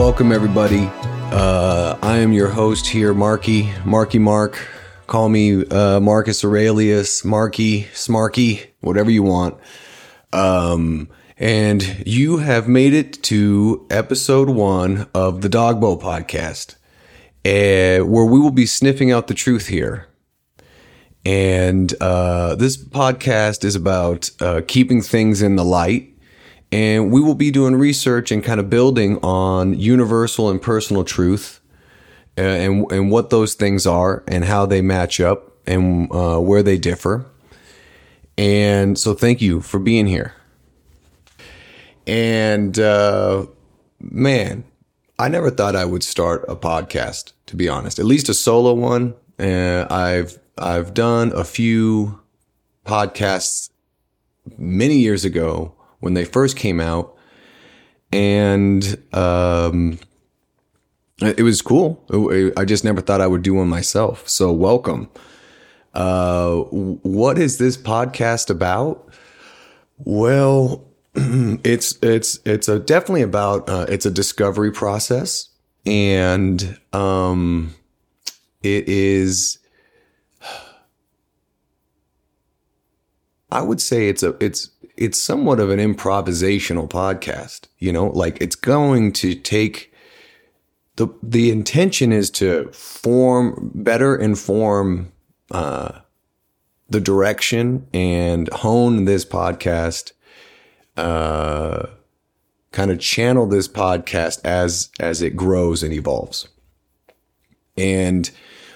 welcome everybody. Uh, I am your host here, Marky, Marky Mark. Call me uh, Marcus Aurelius, Marky, Smarky, whatever you want. Um, and you have made it to episode one of the Dogbo podcast, uh, where we will be sniffing out the truth here. And uh, this podcast is about uh, keeping things in the light. And we will be doing research and kind of building on universal and personal truth uh, and, and what those things are and how they match up and uh, where they differ. And so, thank you for being here. And uh, man, I never thought I would start a podcast, to be honest, at least a solo one. Uh, I've I've done a few podcasts many years ago when they first came out, and um, it was cool. I just never thought I would do one myself. So welcome. Uh, what is this podcast about? Well, it's it's it's a definitely about uh, it's a discovery process, and um, it is I would say it's a it's it's somewhat of an improvisational podcast. You know, like it's going to take the the intention is to form better inform uh, the direction and hone this podcast. Uh, kind of channel this podcast as as it grows and evolves. And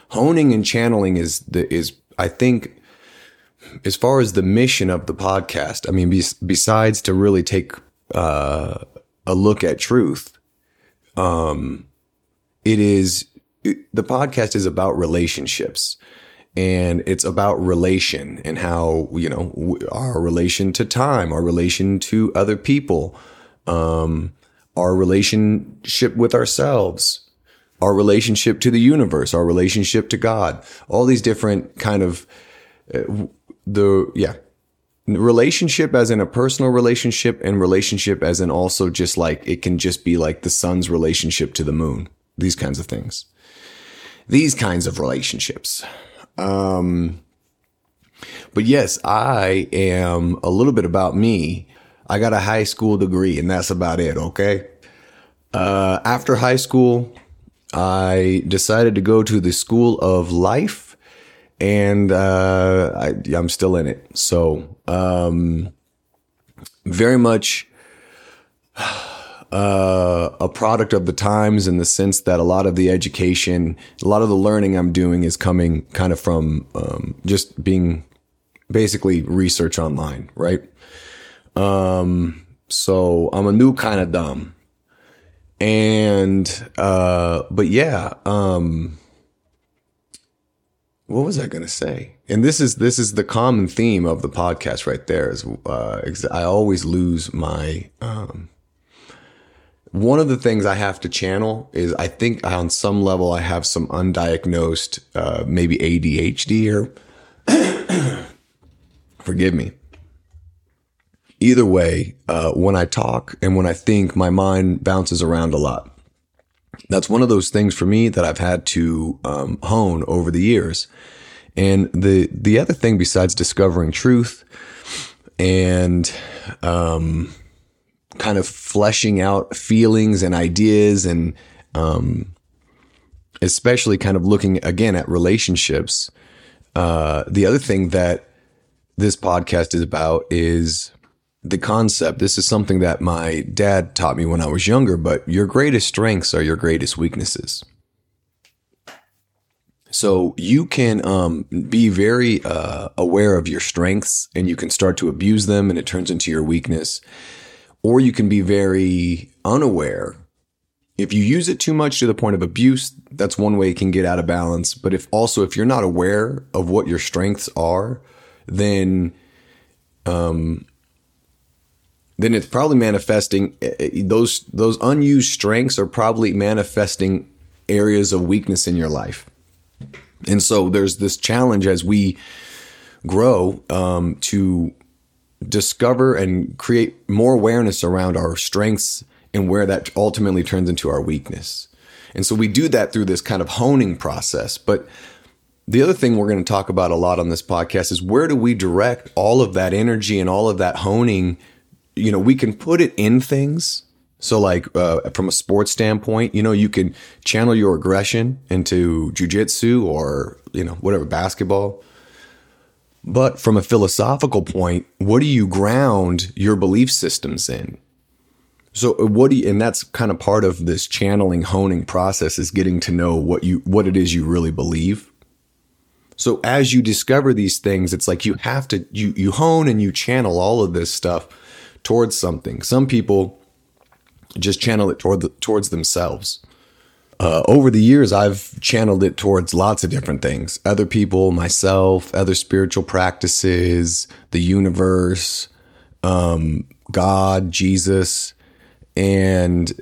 honing and channeling is the is I think as far as the mission of the podcast, I mean, be, besides to really take uh, a look at truth, um, it is it, the podcast is about relationships, and it's about relation and how you know our relation to time, our relation to other people, um, our relationship with ourselves, our relationship to the universe, our relationship to God, all these different kind of uh, the yeah. Relationship as in a personal relationship and relationship as in also just like it can just be like the sun's relationship to the moon. These kinds of things. These kinds of relationships. Um but yes i am a little bit about me. I got a high school degree and that's about it okay? Uh after high school i decided to go to the school of life and uh, I, am still in it. So um, very much uh, a product of the times in the sense that a lot of the education, a lot of the learning I'm doing is coming kind of from um, just being basically research online, right? Um, so I'm a new kind of dumb. And, uh, but yeah, um, what was I going to say? And this is this is the common theme of the podcast right there. Is uh, I always lose my. Um, one of the things I have to channel is I think on some level I have some undiagnosed, uh, maybe ADHD or forgive me. Either way, uh, when I talk and when I think, my mind bounces around a lot that's one of those things for me that I've had to um, hone over the years. And the the other thing besides discovering truth and um, kind of fleshing out feelings and ideas and um, especially kind of looking again at relationships. Uh, the other thing that this podcast is about is the concept. This is something that my dad taught me when I was younger, but your greatest strengths are your greatest weaknesses. So you can um, be very uh, aware of your strengths and you can start to abuse them and it turns into your weakness. Or you can be very unaware. If you use it too much to the point of abuse, that's one way it can get out of balance. But if also, if you're not aware of what your strengths are, then um, then it's probably manifesting eh, eh, those those unused strengths are probably manifesting areas of weakness in your life. And so there's this challenge as we grow um, to discover and create more awareness around our strengths and where that ultimately turns into our weakness. And so we do that through this kind of honing process. But the other thing we're going to talk about a lot on this podcast is where do we direct all of that energy and all of that honing? You know, we can put it in things. So, like uh, from a sports standpoint, you know, you can channel your aggression into jujitsu or you know whatever basketball. But from a philosophical point, what do you ground your belief systems in? So uh, what do you, and that's kind of part of this channeling honing process is getting to know what you what it is you really believe. So as you discover these things, it's like you have to you you hone and you channel all of this stuff towards something. Some people just channel it toward the, towards themselves. Uh, over the years, I've channeled it towards lots of different things. Other people, myself, other spiritual practices, the universe, um, God, Jesus, and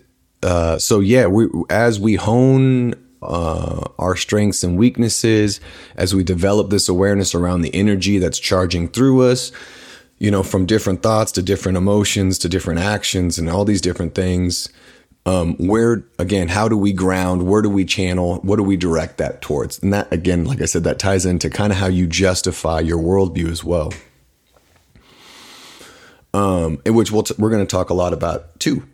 uh, so yeah, we as we hone uh, our strengths and weaknesses, as we develop this awareness around the energy that's charging through us, you know, from different thoughts to different emotions to different actions and all these different things. Um, where again, how do we ground? Where do we channel? What do we direct that towards? And that again, like I said, that ties into kind of how you justify your worldview as well. Um, in which we'll t- we're going to talk a lot about too.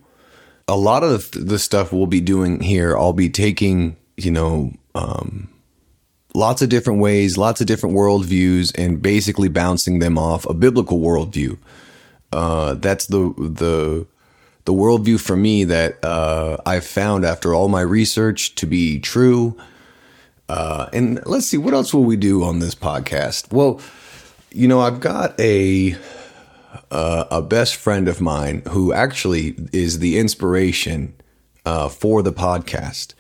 A lot of the, the stuff we'll be doing here, I'll be taking you know, um, lots of different ways, lots of different worldviews, and basically bouncing them off a biblical worldview. Uh, that's the the the worldview for me that uh, I've found after all my research to be true. Uh, and let's see, what else will we do on this podcast? Well, you know, I've got a uh, a best friend of mine who actually is the inspiration uh, for the podcast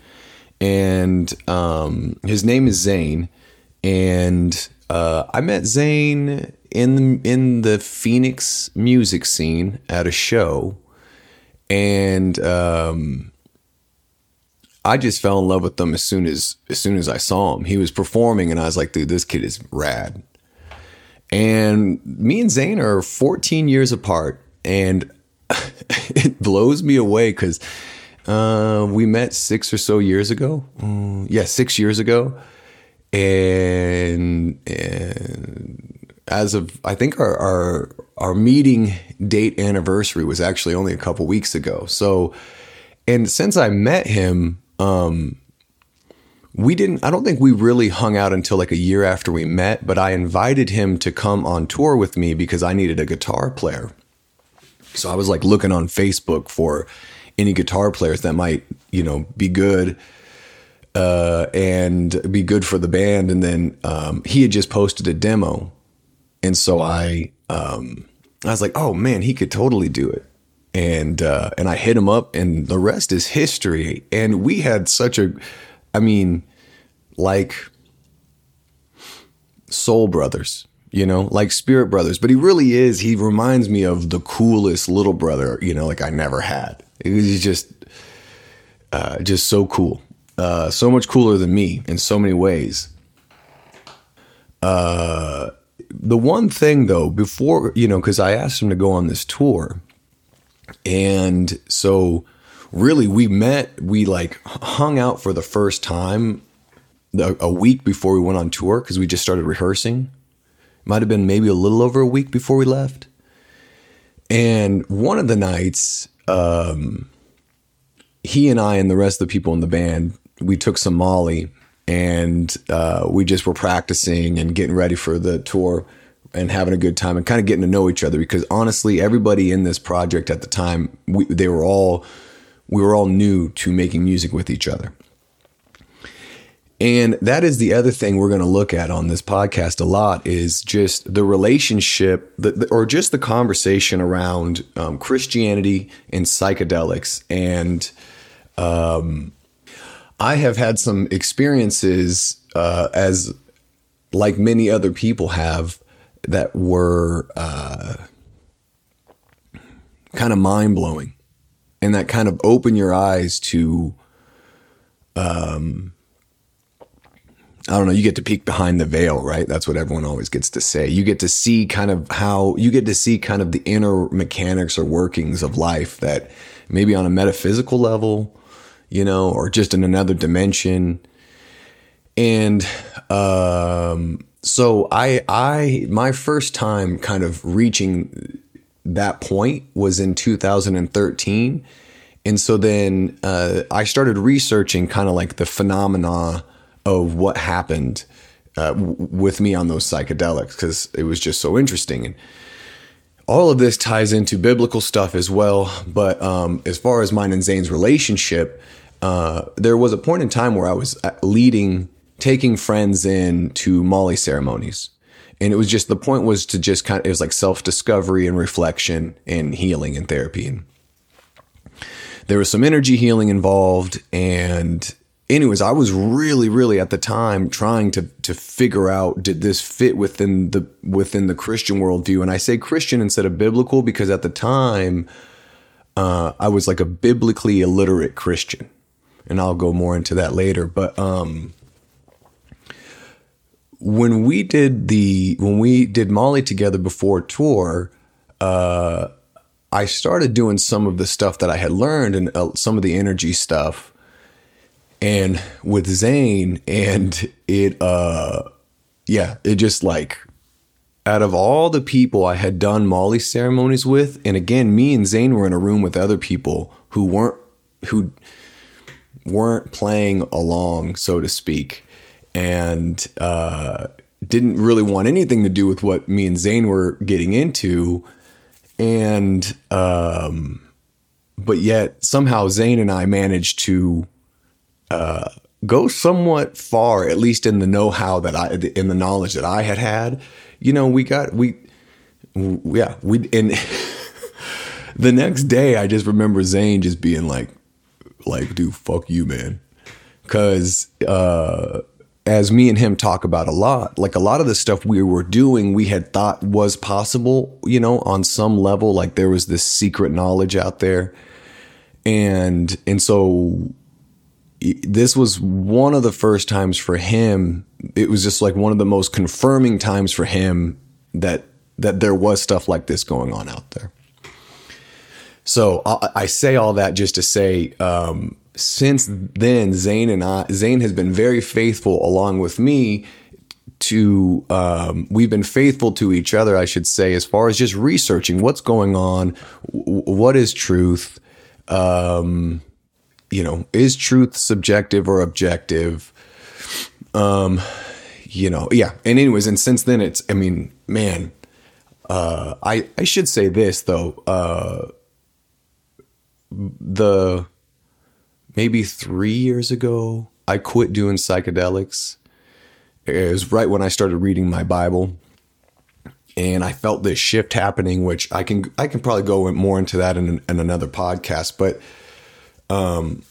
and um, his name is Zane. And uh, I met Zane in the, in the Phoenix music scene at a show, and um, I just fell in love with him as soon as as soon as I saw him. He was performing, and I was like, "Dude, this kid is rad." And me and Zane are 14 years apart, and it blows me away because uh, we met six or so years ago. Mm, yeah, six years ago, and, and as of I think our, our our meeting date anniversary was actually only a couple weeks ago. So, and since I met him, um, we didn't. I don't think we really hung out until like a year after we met. But I invited him to come on tour with me because I needed a guitar player. So I was like looking on Facebook for any guitar players that might you know be good uh, and be good for the band. And then um, he had just posted a demo, and so I um, I was like, oh man, he could totally do it. And uh, and I hit him up, and the rest is history. And we had such a, I mean, like soul brothers you know, like Spirit Brothers. But he really is. He reminds me of the coolest little brother, you know, like I never had. He's just uh, just so cool, uh, so much cooler than me in so many ways. Uh, the one thing though, before you know, because I asked him to go on this tour, and so really we met, we like hung out for the first time a, a week before we went on tour because we just started rehearsing. Might have been maybe a little over a week before we left. And one of the nights, um, he and I and the rest of the people in the band, we took some Molly and uh, we just were practicing and getting ready for the tour and having a good time and kind of getting to know each other because honestly, everybody in this project at the time, we, they were all we were all new to making music with each other. And that is the other thing we're going to look at on this podcast a lot is just the relationship or just the conversation around um, Christianity and psychedelics. And um, I have had some experiences uh, as like many other people have that were uh, kind of mind blowing and that kind of open your eyes to um, I don't know, you get to peek behind the veil, right? That's what everyone always gets to say. You get to see kind of how you get to see kind of the inner mechanics or workings of life that maybe on a metaphysical level, you know, or just in another dimension. And um so I I my first time kind of reaching that point was in 2013. And so then uh, I started researching kind of like the phenomena of what happened uh, w- with me on those psychedelics because it was just so interesting. And all of this ties into biblical stuff as well. But um, as far as mine and Zane's relationship, uh, there was a point in time where I was uh, leading, taking friends in to Molly ceremonies. And it was just the point was to just kind of, it was like self discovery and reflection and healing and therapy. And there was some energy healing involved. And anyways, I was really, really at the time trying to to figure out did this fit within the within the Christian worldview, and I say Christian instead of biblical because at the time uh, I was like a biblically illiterate Christian, and I'll go more into that later. But um, when we did the when we did Molly together before tour, uh, I started doing some of the stuff that I had learned and uh, some of the energy stuff and with Zane, and it, uh, yeah, it just like out of all the people I had done Molly ceremonies with, and again, me and Zane were in a room with other people who weren't who weren't playing along, so to speak, and uh, didn't really want anything to do with what me and Zane were getting into, and um, but yet somehow Zane and I managed to uh, go somewhat far, at least in the know-how that I, in the knowledge that I had had. You know, we got we, yeah, we and the next day I just remember Zane just being like, like, dude, fuck you, man, because uh, as me and him talk about a lot, like a lot of the stuff we were doing, we had thought was possible, you know, on some level, like there was this secret knowledge out there. And and so this was one of the first times for him. It was just like one of the most confirming times for him that that there was stuff like this going on out there. So I, I say all that just to say, um, since then, Zane and I, Zane has been very faithful along with me to um, we've been faithful to each other i should say as far as just researching what's going on w- what is truth um, you know, is truth subjective or objective? Um, you know, yeah. And anyways, and since then it's, I mean, man, uh, I, I should say this though, uh, the, maybe three years ago, I quit doing psychedelics. It was right when I started reading my Bible and I felt this shift happening, which I can I can probably go more into that in, in another podcast. But um,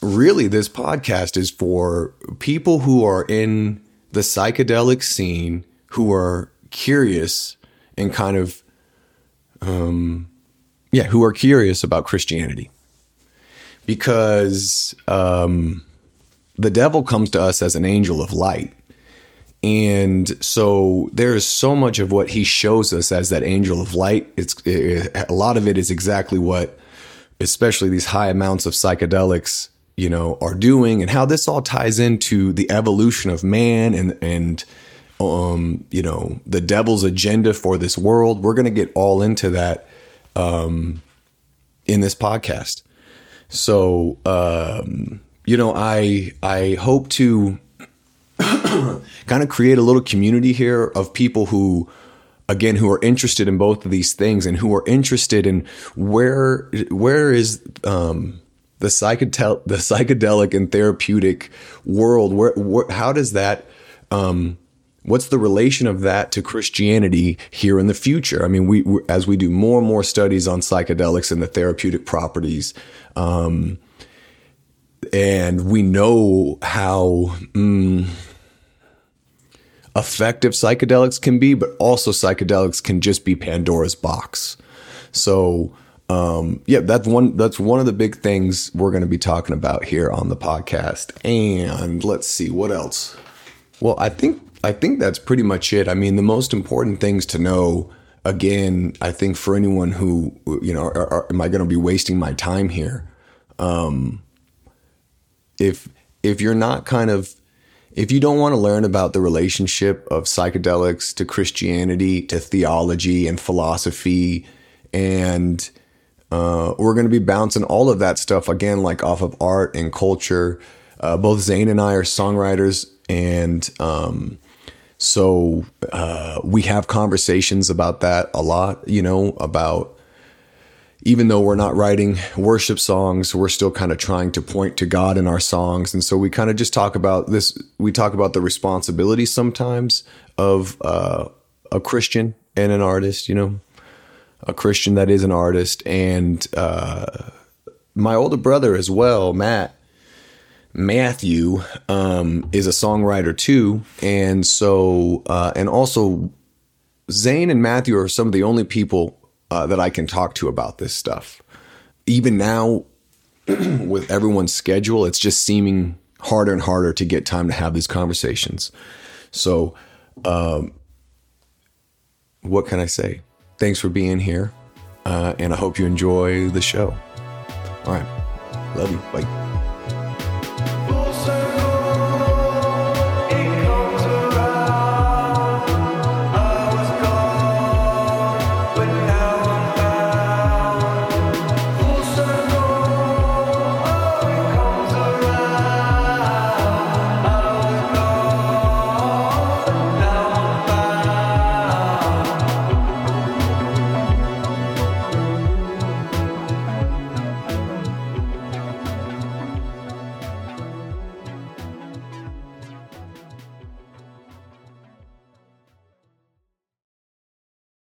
really, this podcast is for people who are in the psychedelic scene who are curious and kind of, um, yeah, who are curious about Christianity. Because um, the devil comes to us as an angel of light. And so there is so much of what he shows us as that angel of light. It's it, a lot of it is exactly what especially these high amounts of psychedelics, you know, are doing and how this all ties into the evolution of man and, and, um, you know, the devil's agenda for this world. We're going to get all into that, um, in this podcast. So, um, you know, I, I hope to kind of create a little community here of people who, again who are interested in both of these things and who are interested in where where is um, the psychedelic the psychedelic and therapeutic world where, where how does that um, what's the relation of that to Christianity here in the future? I mean, we, as we do more and more studies on psychedelics and the therapeutic properties, um, and we know how. Mm, effective psychedelics can be, but also psychedelics can just be Pandora's box. So, um, yeah, that's one. That's one of the big things we're going to be talking about here on the podcast. And let's see what else. Well, I think I think that's pretty much it. I mean, the most important things to know again, I think for anyone who, you know, are, are, am I going to be wasting my time here? Um, if if you're not kind of if you don't want to learn about the relationship of psychedelics to Christianity to theology and philosophy and uh, we're going to be bouncing all of that stuff again like off of art and culture uh, both zane and i are songwriters and um, so uh, we have conversations about that a lot you know about even though we're not writing worship songs, we're still kind of trying to point to God in our songs. And so we kind of just talk about this. We talk about the responsibility sometimes of uh, a Christian and an artist, you know, a Christian that is an artist. And uh, my older brother as well, Matt, Matthew, um, is a songwriter too. And so, uh, and also, Zane and Matthew are some of the only people uh, that I can talk to about this stuff. Even now, with everyone's schedule, it's just seeming harder and harder to get time to have these conversations. So, um, what can I say? Thanks for being here, uh, and I hope you enjoy the show. All right, love you. Bye.